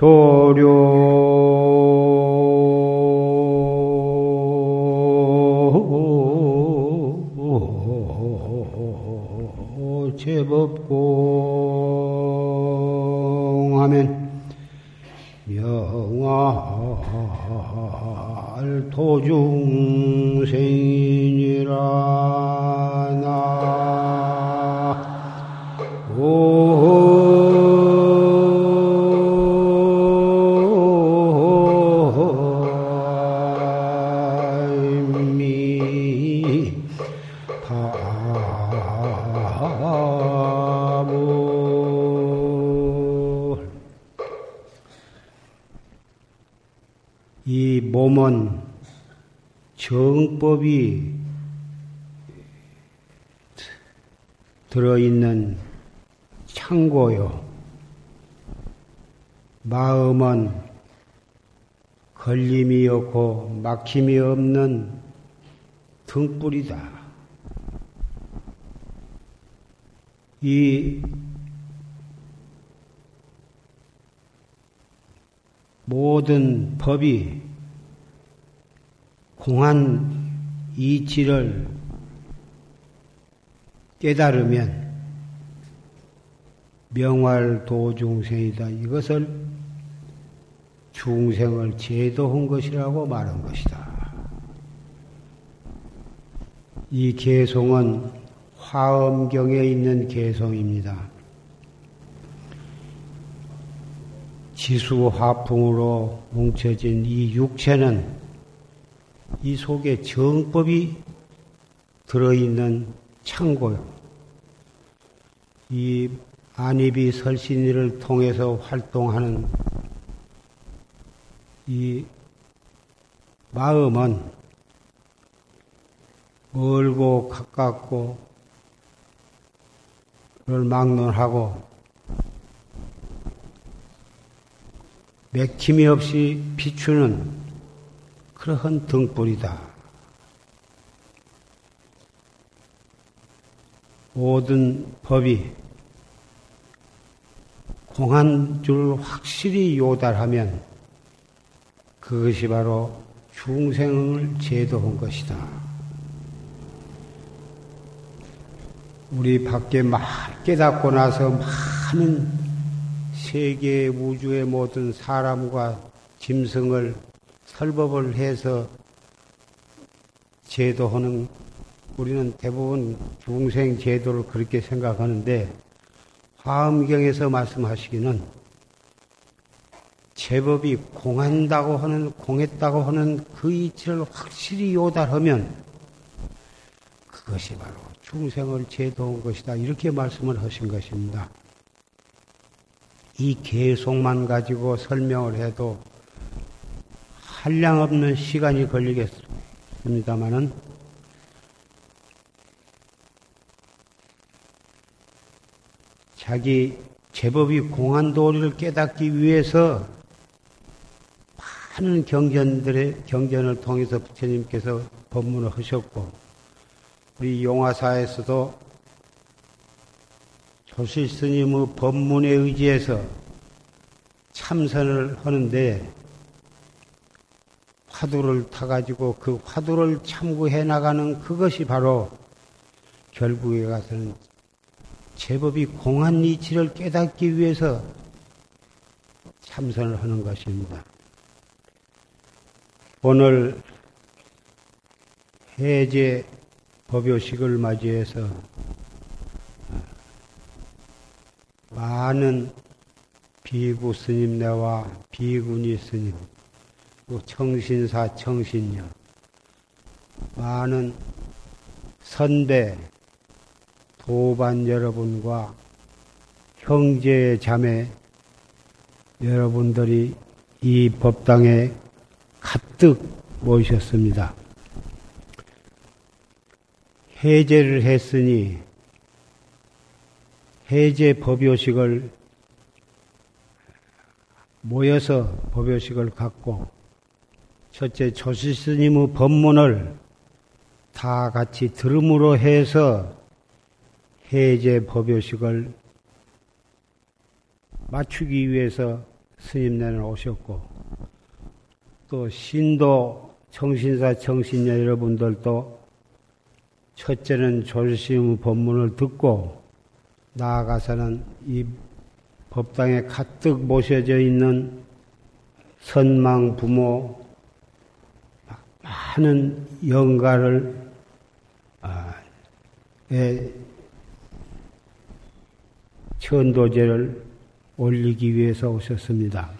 조료 이 몸은 정법이 들어있는 창고요. 마음은 걸림이 없고 막힘이 없는 등불이다. 이 모든 법이 공한 이치를 깨달으면 명활 도중생이다. 이것을 중생을 제도한 것이라고 말한 것이다. 이 개송은 화엄경에 있는 개송입니다. 지수화풍으로 뭉쳐진 이 육체는 이 속에 정법이 들어있는 창고요. 이 안입이 설신이를 통해서 활동하는 이 마음은 멀고 가깝고 를 막론하고 맥힘이 없이 비추는 그러한 등불이다. 모든 법이 공한 줄 확실히 요달하면 그것이 바로 중생을 제도한 것이다. 우리 밖에 막 깨닫고 나서 많은 세계 우주의 모든 사람과 짐승을 설법을 해서 제도하는 우리는 대부분 중생 제도를 그렇게 생각하는데 화엄경에서 말씀하시기는 제법이 공한다고 하는 공했다고 하는 그 이치를 확실히 요달하면 그것이 바로 중생을 제도한 것이다 이렇게 말씀을 하신 것입니다. 이 계속만 가지고 설명을 해도 한량 없는 시간이 걸리겠습니다만은 자기 제법이 공한 도리를 깨닫기 위해서 많은 경전들의 경전을 통해서 부처님께서 법문을 하셨고 우리 용화사에서도 조실 스님의 법문에 의지해서 참선을 하는데 화두를 타가지고 그 화두를 참고해 나가는 그것이 바로 결국에 가서는 제법이 공한 이치를 깨닫기 위해서 참선을 하는 것입니다. 오늘 해제 법요식을 맞이해서 많은 비구 스님네와 비구니 스님, 청신사 청신녀 많은 선배 도반 여러분과 형제 자매 여러분들이 이 법당에 가득 모이셨습니다. 해제를 했으니 해제 법요식을 모여서 법요식을 갖고 첫째 조실스님의 법문을 다 같이 들음으로 해서 해제 법요식을 맞추기 위해서 스님네는 오셨고 또 신도 청신사 청신녀 여러분들도 첫째는 조실스님의 법문을 듣고 나아가서는 이 법당에 가득 모셔져 있는 선망 부모 많은 영가를 아, 천도제를 올리기 위해서 오셨습니다.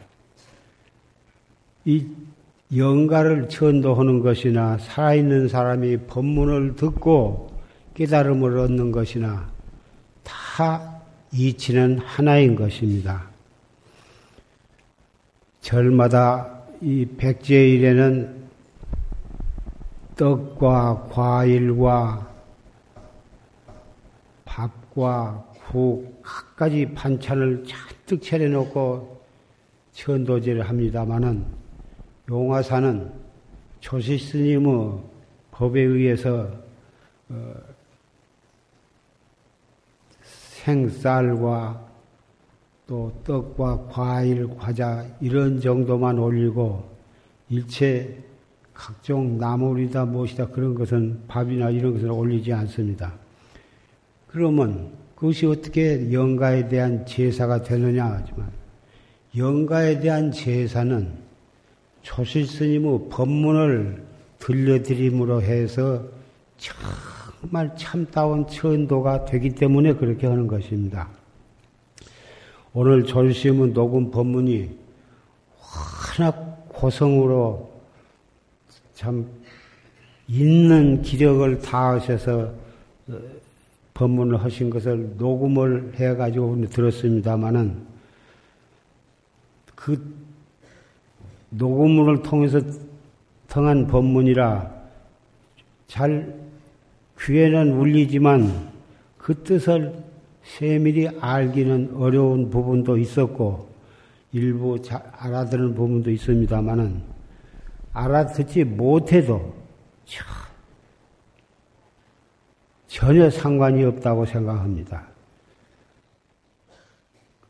이 영가를 천도하는 것이나 살아있는 사람이 법문을 듣고 깨달음을 얻는 것이나 다 이치는 하나인 것입니다. 절마다 이 백제일에는 떡과 과일과 밥과 국, 각가지 반찬을 잔뜩 차려놓고 천도제를 합니다마는 용화사는 조시 스님의 법에 의해서 어, 생쌀과 또 떡과 과일, 과자 이런 정도만 올리고 일체 각종 나물이다 무엇이다 그런 것은 밥이나 이런 것은 올리지 않습니다. 그러면 그것이 어떻게 영가에 대한 제사가 되느냐 하지만 영가에 대한 제사는 초실 스님의 법문을 들려드림으로 해서 정말 참다운 천도가 되기 때문에 그렇게 하는 것입니다. 오늘 조실스님은 녹음 법문이 워낙 고성으로 참 있는 기력을 다하셔서 법문을 하신 것을 녹음을 해가지고 들었습니다마는 그 녹음을 통해서 통한 법문이라 잘 귀에는 울리지만 그 뜻을 세밀히 알기는 어려운 부분도 있었고 일부 잘 알아듣는 부분도 있습니다만은 알아듣지 못해도 전혀 상관이 없다고 생각합니다.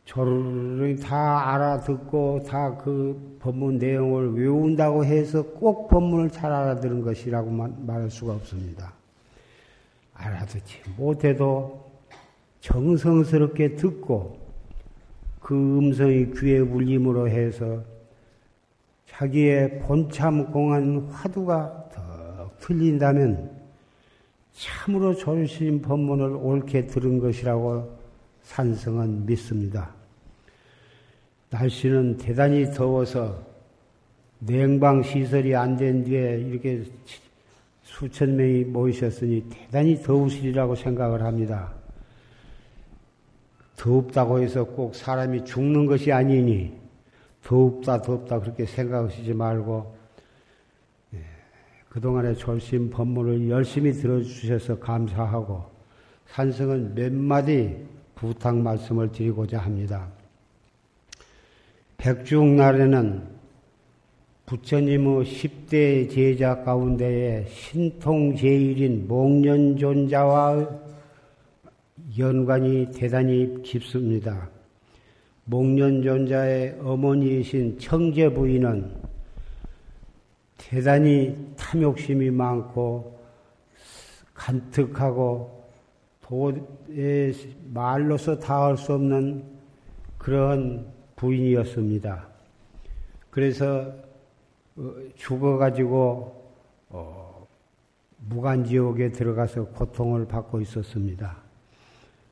저를 다 알아듣고 다 그 법문 내용을 외운다고 해서 꼭 법문을 잘 알아들은 것이라고 말할 수가 없습니다. 알아듣지 못해도 정성스럽게 듣고 그 음성이 귀에 울림으로 해서 자기의 본참 공한 화두가 더 틀린다면 참으로 조심 법문을 옳게 들은 것이라고 산성은 믿습니다. 날씨는 대단히 더워서 냉방 시설이 안 된 뒤에 이렇게 수천 명이 모이셨으니 대단히 더우시리라고 생각을 합니다. 덥다고 해서 꼭 사람이 죽는 것이 아니니 덥다 덥다 그렇게 생각하시지 말고 그동안의 졸심 법문을 열심히 들어주셔서 감사하고 산성은 몇 마디 부탁 말씀을 드리고자 합니다. 백중날에는 부처님의 10대 제자 가운데에 신통제일인 목련존자와 연관이 대단히 깊습니다. 목련존자의 어머니이신 청제 부인은 대단히 탐욕심이 많고 간특하고 도에 말로서 닿을 수 없는 그런 부인이었습니다. 그래서 어, 죽어가지고 어, 무간지옥에 들어가서 고통을 받고 있었습니다.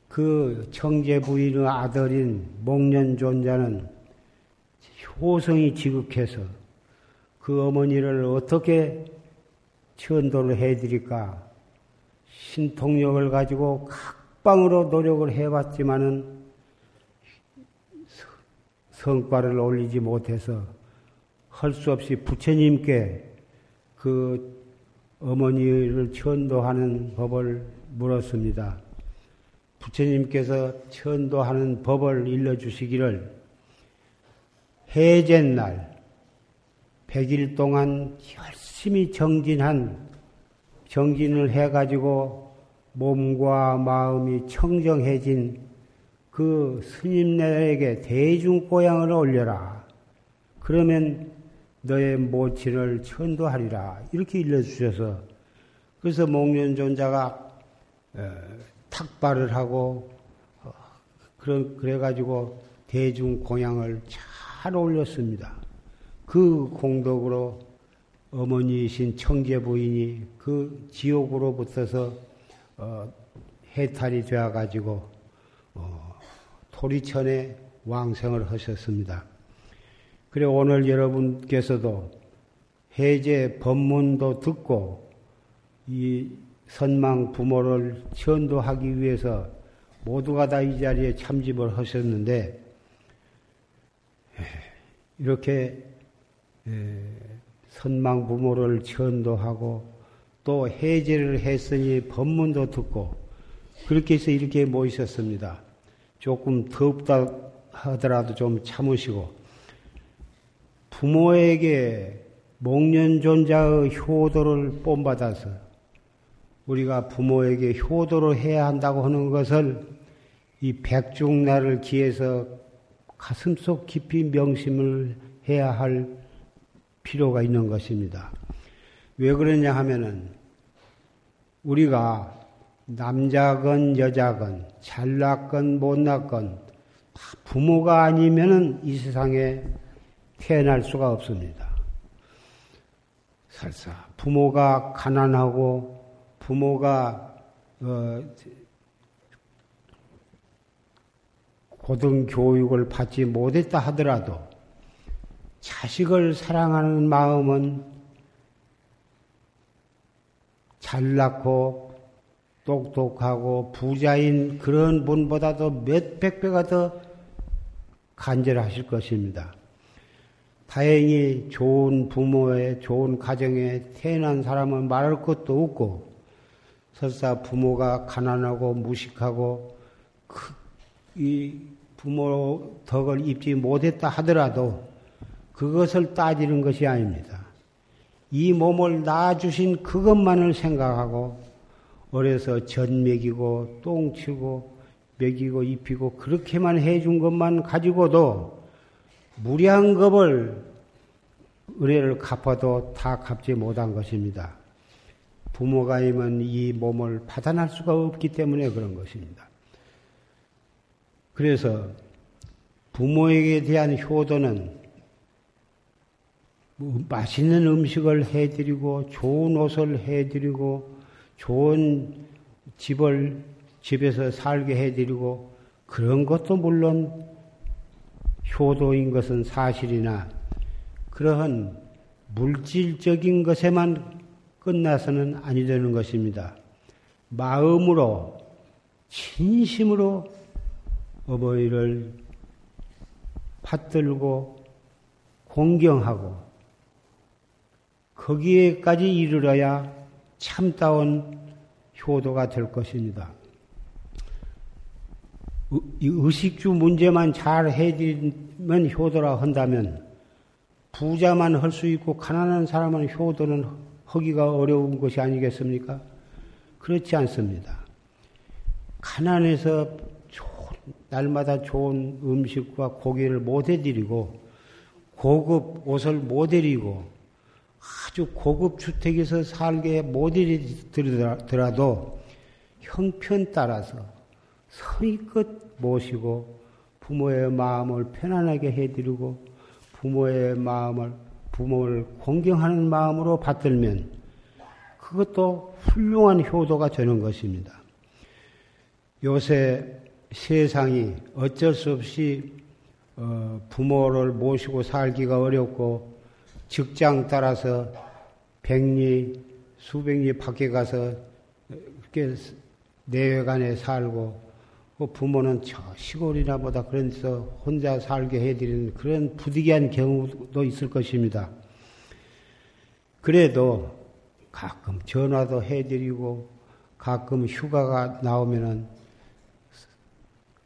그 청제 부인의 아들인 목련존자는 효성이 지극해서 그 어머니를 어떻게 천도를 해드릴까 신통력을 가지고 각방으로 노력을 해봤지만은 성과를 올리지 못해서 할 수 없이 부처님께 그 어머니를 천도하는 법을 물었습니다. 부처님께서 천도하는 법을 일러주시기를 해제날 100일 동안 열심히 정진한 정진을 해가지고 몸과 마음이 청정해진 그 스님네에게 대중 고향을 올려라. 그러면 너의 모친을 천도하리라. 이렇게 일러주셔서 그래서 목련존자가 어, 탁발을 하고 어, 그런 그래가지고 대중 공양을 잘 올렸습니다. 그 공덕으로 어머니이신 청계 부인이 그 지옥으로부터서 어, 해탈이 되어가지고 어, 토리천에 왕생을 하셨습니다. 그래 오늘 여러분께서도 해제 법문도 듣고 이 선망 부모를 천도하기 위해서 모두가 다 이 자리에 참집을 하셨는데 이렇게 선망 부모를 천도하고 또 해제를 했으니 법문도 듣고 그렇게 해서 이렇게 모이셨습니다. 조금 덥다 하더라도 좀 참으시고 부모에게 목련존자의 효도를 본받아서 우리가 부모에게 효도를 해야 한다고 하는 것을 이 백중날을 기해서 가슴속 깊이 명심을 해야 할 필요가 있는 것입니다. 왜 그러냐 하면은 우리가 남자건 여자건 잘났건 못났건 부모가 아니면은 이 세상에 태어날 수가 없습니다. 설사 부모가 가난하고 부모가 어, 고등 교육을 받지 못했다 하더라도 자식을 사랑하는 마음은 잘났고 똑똑하고 부자인 그런 분보다도 몇백 배가 더 간절하실 것입니다. 다행히 좋은 부모의 좋은 가정에 태어난 사람은 말할 것도 없고 설사 부모가 가난하고 무식하고 이 부모 덕을 입지 못했다 하더라도 그것을 따지는 것이 아닙니다. 이 몸을 낳아주신 그것만을 생각하고 어려서 전 먹이고 똥 치고 먹이고 입히고 그렇게만 해준 것만 가지고도 무량겁을 은혜를 갚아도 다 갚지 못한 것입니다. 부모가 이면 이 몸을 파단할 수가 없기 때문에 그런 것입니다. 그래서 부모에게 대한 효도는 뭐 맛있는 음식을 해드리고 좋은 옷을 해드리고 좋은 집을 집에서 살게 해드리고 그런 것도 물론 효도인 것은 사실이나 그러한 물질적인 것에만 끝나서는 아니 되는 것입니다. 마음으로 진심으로 어버이를 받들고 공경하고 거기에까지 이르러야 참다운 효도가 될 것입니다. 의식주 문제만 잘 해드리면 효도라 한다면 부자만 할 수 있고 가난한 사람은 효도는 하기가 어려운 것이 아니겠습니까? 그렇지 않습니다. 가난해서 날마다 좋은 음식과 고기를 못 해드리고 고급 옷을 못 해드리고 아주 고급 주택에서 살게 못 해드리더라도 형편 따라서 성의껏 모시고 부모의 마음을 편안하게 해드리고 부모의 마음을 부모를 공경하는 마음으로 받들면 그것도 훌륭한 효도가 되는 것입니다. 요새 세상이 어쩔 수 없이 어, 부모를 모시고 살기가 어렵고 직장 따라서 백리, 수백리 밖에 가서 이렇게 내외간에 살고 그 부모는 저 시골이나 보다 그래서 혼자 살게 해드리는 그런 부득이한 경우도 있을 것입니다. 그래도 가끔 전화도 해드리고 가끔 휴가가 나오면은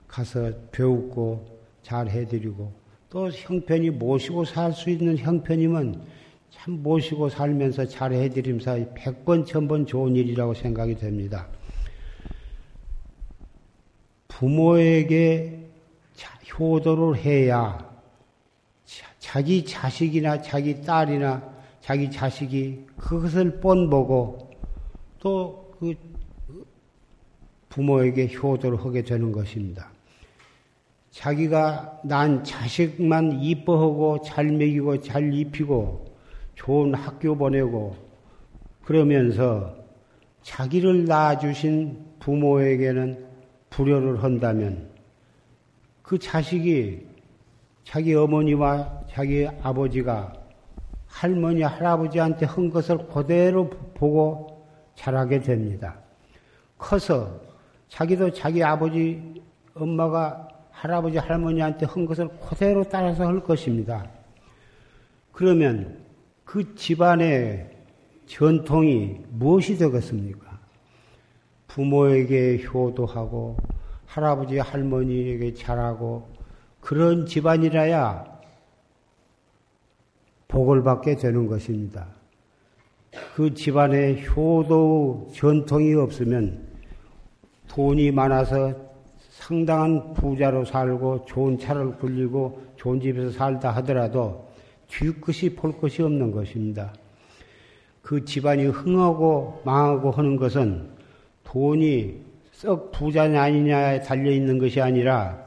가서 배우고 잘 해드리고 또 형편이 모시고 살 수 있는 형편이면 참 모시고 살면서 잘 해드림사 백번 천번 좋은 일이라고 생각이 됩니다. 부모에게 효도를 해야 자기 자식이나 자기 딸이나 자기 자식이 그것을 뻔보고 또 그 부모에게 효도를 하게 되는 것입니다. 자기가 난 자식만 이뻐하고 잘 먹이고 잘 입히고 좋은 학교 보내고 그러면서 자기를 낳아주신 부모에게는 불효를 한다면 그 자식이 자기 어머니와 자기 아버지가 할머니, 할아버지한테 한 것을 그대로 보고 자라게 됩니다. 커서 자기도 자기 아버지, 엄마가 할아버지, 할머니한테 한 것을 그대로 따라서 할 것입니다. 그러면 그 집안의 전통이 무엇이 되겠습니까? 부모에게 효도하고 할아버지 할머니에게 잘하고 그런 집안이라야 복을 받게 되는 것입니다. 그 집안에 효도 전통이 없으면 돈이 많아서 상당한 부자로 살고 좋은 차를 굴리고 좋은 집에서 살다 하더라도 뒤끝이 볼 것이 없는 것입니다. 그 집안이 흥하고 망하고 하는 것은 돈이 썩 부자냐 아니냐에 달려 있는 것이 아니라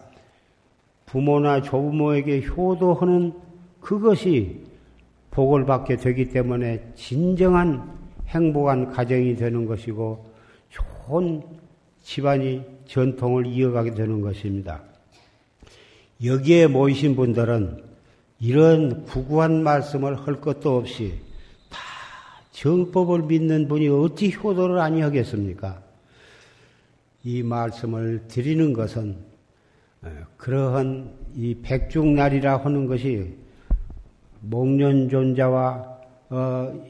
부모나 조부모에게 효도하는 그것이 복을 받게 되기 때문에 진정한 행복한 가정이 되는 것이고 좋은 집안이 전통을 이어가게 되는 것입니다. 여기에 모이신 분들은 이런 구구한 말씀을 할 것도 없이 다 정법을 믿는 분이 어찌 효도를 아니하겠습니까? 이 말씀을 드리는 것은 어, 그러한 이 백중날이라 하는 것이 목련존자와 어,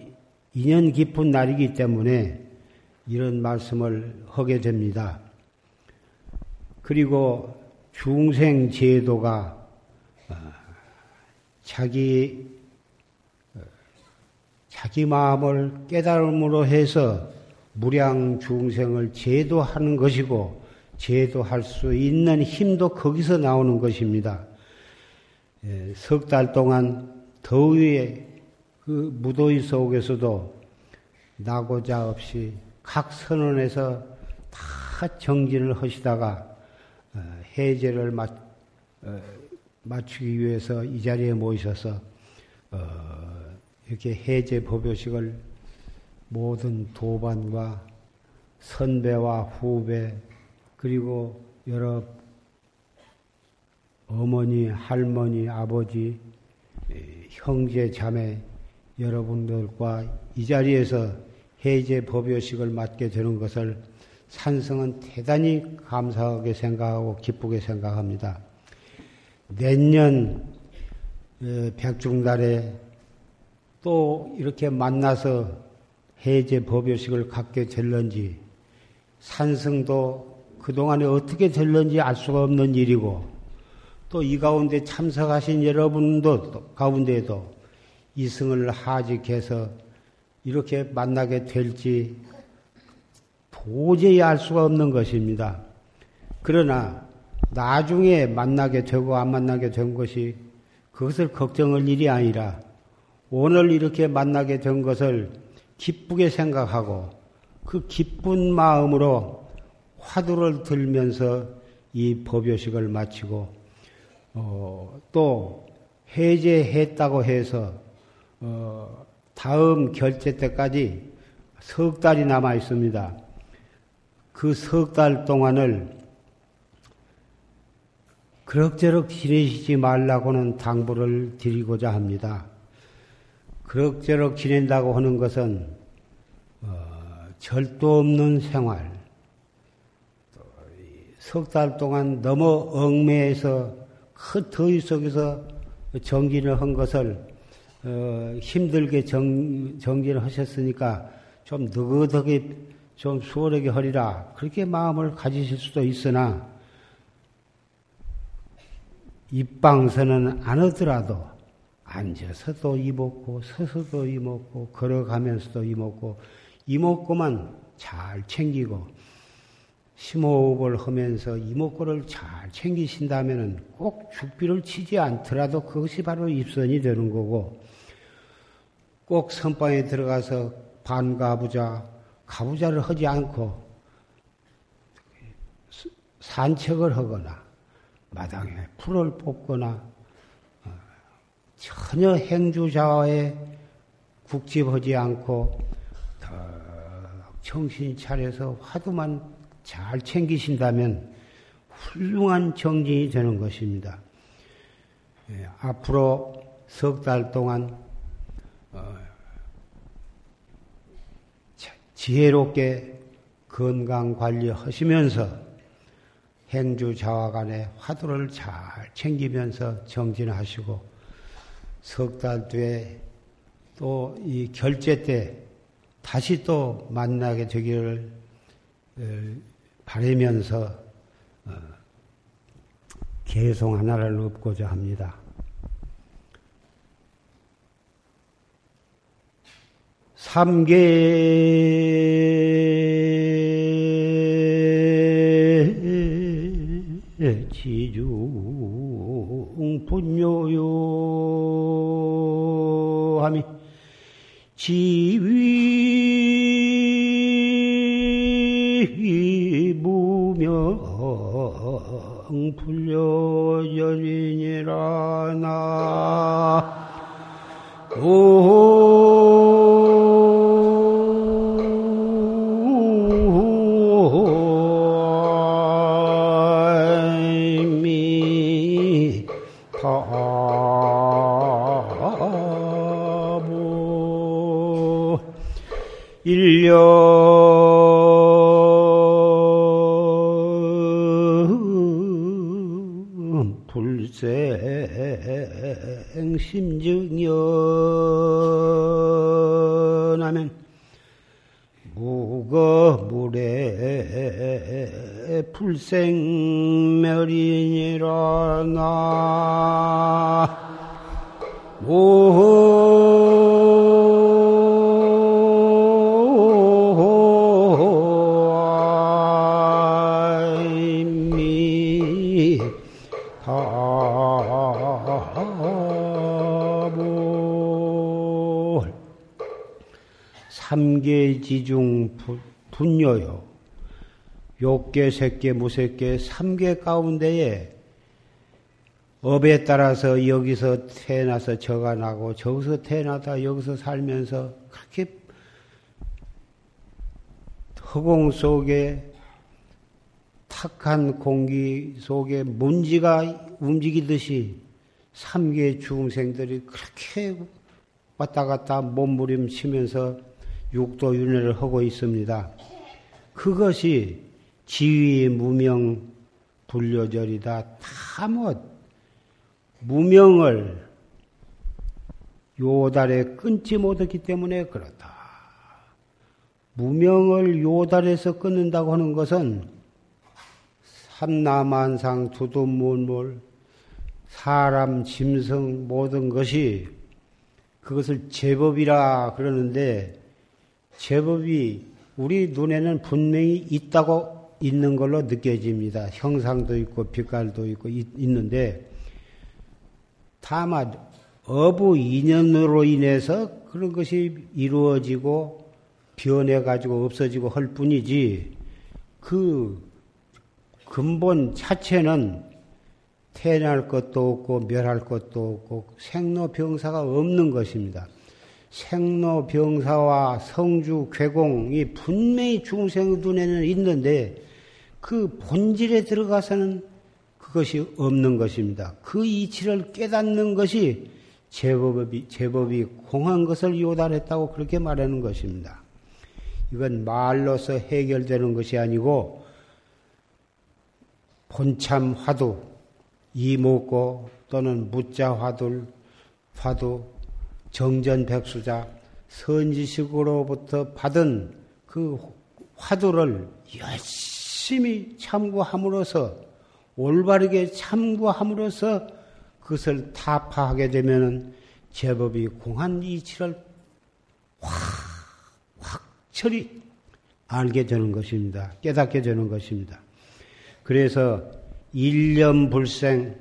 인연 깊은 날이기 때문에 이런 말씀을 하게 됩니다. 그리고 중생 제도가 어, 자기 자기 마음을 깨달음으로 해서 무량 중생을 제도하는 것이고 제도할 수 있는 힘도 거기서 나오는 것입니다. 예, 석달 동안 더위에 그 무더위 속에서도 나고자 없이 각 선언에서 다 정진을 하시다가 어, 해제를 어, 맞추기 위해서 이 자리에 모이셔서 어, 이렇게 해제 법요식을 모든 도반과 선배와 후배 그리고 여러 어머니, 할머니, 아버지, 형제, 자매 여러분들과 이 자리에서 해제 법요식을 맡게 되는 것을 산성은 대단히 감사하게 생각하고 기쁘게 생각합니다. 내년 백중달에 또 이렇게 만나서 해제 법요식을 갖게 될런지 산성도 그동안에 어떻게 될런지 알 수가 없는 일이고 또 이 가운데 참석하신 여러분도 가운데에도 이승을 하직해서 이렇게 만나게 될지 도저히 알 수가 없는 것입니다. 그러나 나중에 만나게 되고 안 만나게 된 것이 그것을 걱정할 일이 아니라 오늘 이렇게 만나게 된 것을 기쁘게 생각하고 그 기쁜 마음으로 화두를 들면서 이 법요식을 마치고 어, 또 해제했다고 해서 어, 다음 결제 때까지 석 달이 남아 있습니다. 그 석 달 동안을 그럭저럭 지내시지 말라고는 당부를 드리고자 합니다. 그럭저럭 지낸다고 하는 것은 어, 절도 없는 생활, 석 달 동안 너무 얽매에서 큰 더위 속에서 정진을 한 것을 어, 힘들게 정, 정진을 하셨으니까 좀 느긋하게 좀 수월하게 하리라. 그렇게 마음을 가지실 수도 있으나 입방선은 안 하더라도 앉아서도 이먹고 서서도 이먹고 걸어가면서도 이먹고 이먹고만 잘 챙기고 심호흡을 하면서 이목구를 잘 챙기신다면 꼭 죽비를 치지 않더라도 그것이 바로 입선이 되는 거고 꼭 선방에 들어가서 반가부자, 가부자를 하지 않고 산책을 하거나 마당에 풀을 뽑거나 어, 전혀 행주자와에 국집하지 않고 정신 차려서 화두만 잘 챙기신다면 훌륭한 정진이 되는 것입니다. 예, 앞으로 석 달 동안 어, 지혜롭게 건강 관리하시면서 행주 자화간에 화두를 잘 챙기면서 정진하시고 석 달 뒤에 또 이 결제 때 다시 또 만나게 되기를 어, 바라면서 어, 개송 하나를 읊고자 합니다. 삼계 지중 분요 지위 무명 불려연이라. 나심 삼계지중 분요요. 욕계, 색계, 무색계, 삼계 가운데에 업에 따라서 여기서 태어나서 저가 나고 저기서 태어나다 여기서 살면서 그렇게 허공 속에 탁한 공기 속에 문지가 움직이듯이 삼계 중생들이 그렇게 왔다 갔다 몸부림치면서 육도윤회를 하고 있습니다. 그것이 지위 무명 불려절이다. 다뭐 무명을 요달에 끊지 못했기 때문에 그렇다. 무명을 요달에서 끊는다고 하는 것은 삼나만상 두두문물 사람 짐승 모든 것이 그것을 제법이라 그러는데 제법이 우리 눈에는 분명히 있다고 있는 걸로 느껴집니다. 형상도 있고 빛깔도 있고 있, 는데 다만 어부 인연으로 인해서 그런 것이 이루어지고 변해 가지고 없어지고 할 뿐이지 그 근본 자체는 태어날 것도 없고 멸할 것도 없고 생로병사가 없는 것입니다. 생로병사와 성주 괴공이 분명히 중생 눈에는 있는데 그 본질에 들어가서는 그것이 없는 것입니다. 그 이치를 깨닫는 것이 제법이, 제법이 공한 것을 요단했다고 그렇게 말하는 것입니다. 이건 말로서 해결되는 것이 아니고 본참 화두, 이목고 또는 무자 화두, 화두, 정전 백수자, 선지식으로부터 받은 그 화두를 열심히 참고함으로써 올바르게 참고함으로써 그것을 타파하게 되면은 제법이 공한 이치를 확, 확철이 알게 되는 것입니다. 깨닫게 되는 것입니다. 그래서 일념 불생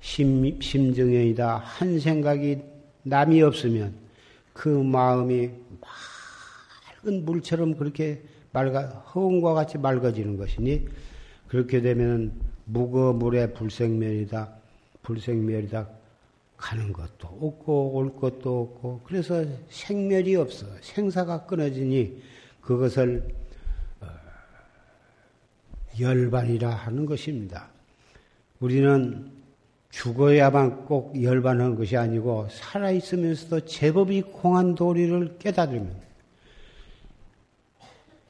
심, 심정연이다. 한 생각이 남이 없으면 그 마음이 맑은 물처럼 그렇게 맑아, 허운과 같이 맑아지는 것이니 그렇게 되면 무거 물의 불생멸이다. 불생멸이다. 가는 것도 없고 올 것도 없고 그래서 생멸이 없어. 생사가 끊어지니 그것을 어, 열반이라 하는 것입니다. 우리는 죽어야만 꼭 열반하는 것이 아니고 살아있으면서도 제법이 공한 도리를 깨달으면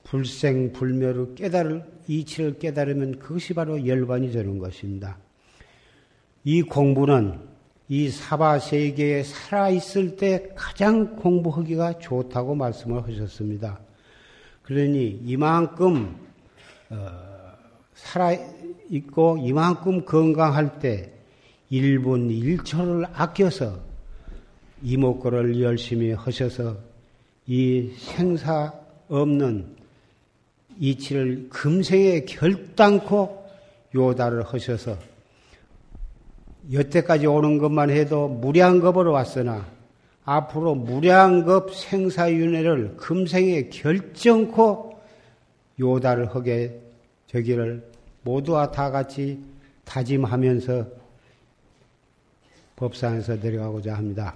불생불멸의 깨달을 이치를 깨달으면 그것이 바로 열반이 되는 것입니다. 이 공부는 이 사바 세계에 살아 있을 때 가장 공부하기가 좋다고 말씀을 하셨습니다. 그러니 이만큼 어, 살아 있고 이만큼 건강할 때 1분 1초를 아껴서 이목구를 열심히 하셔서 이 생사 없는 이치를 금생에 결단코 요다를 하셔서 여태까지 오는 것만 해도 무량겁으로 왔으나 앞으로 무량겁 생사윤회를 금생에 결정코 요다를 하게 되기를 모두와 다 같이 다짐하면서 법상에서 내려가고자 합니다.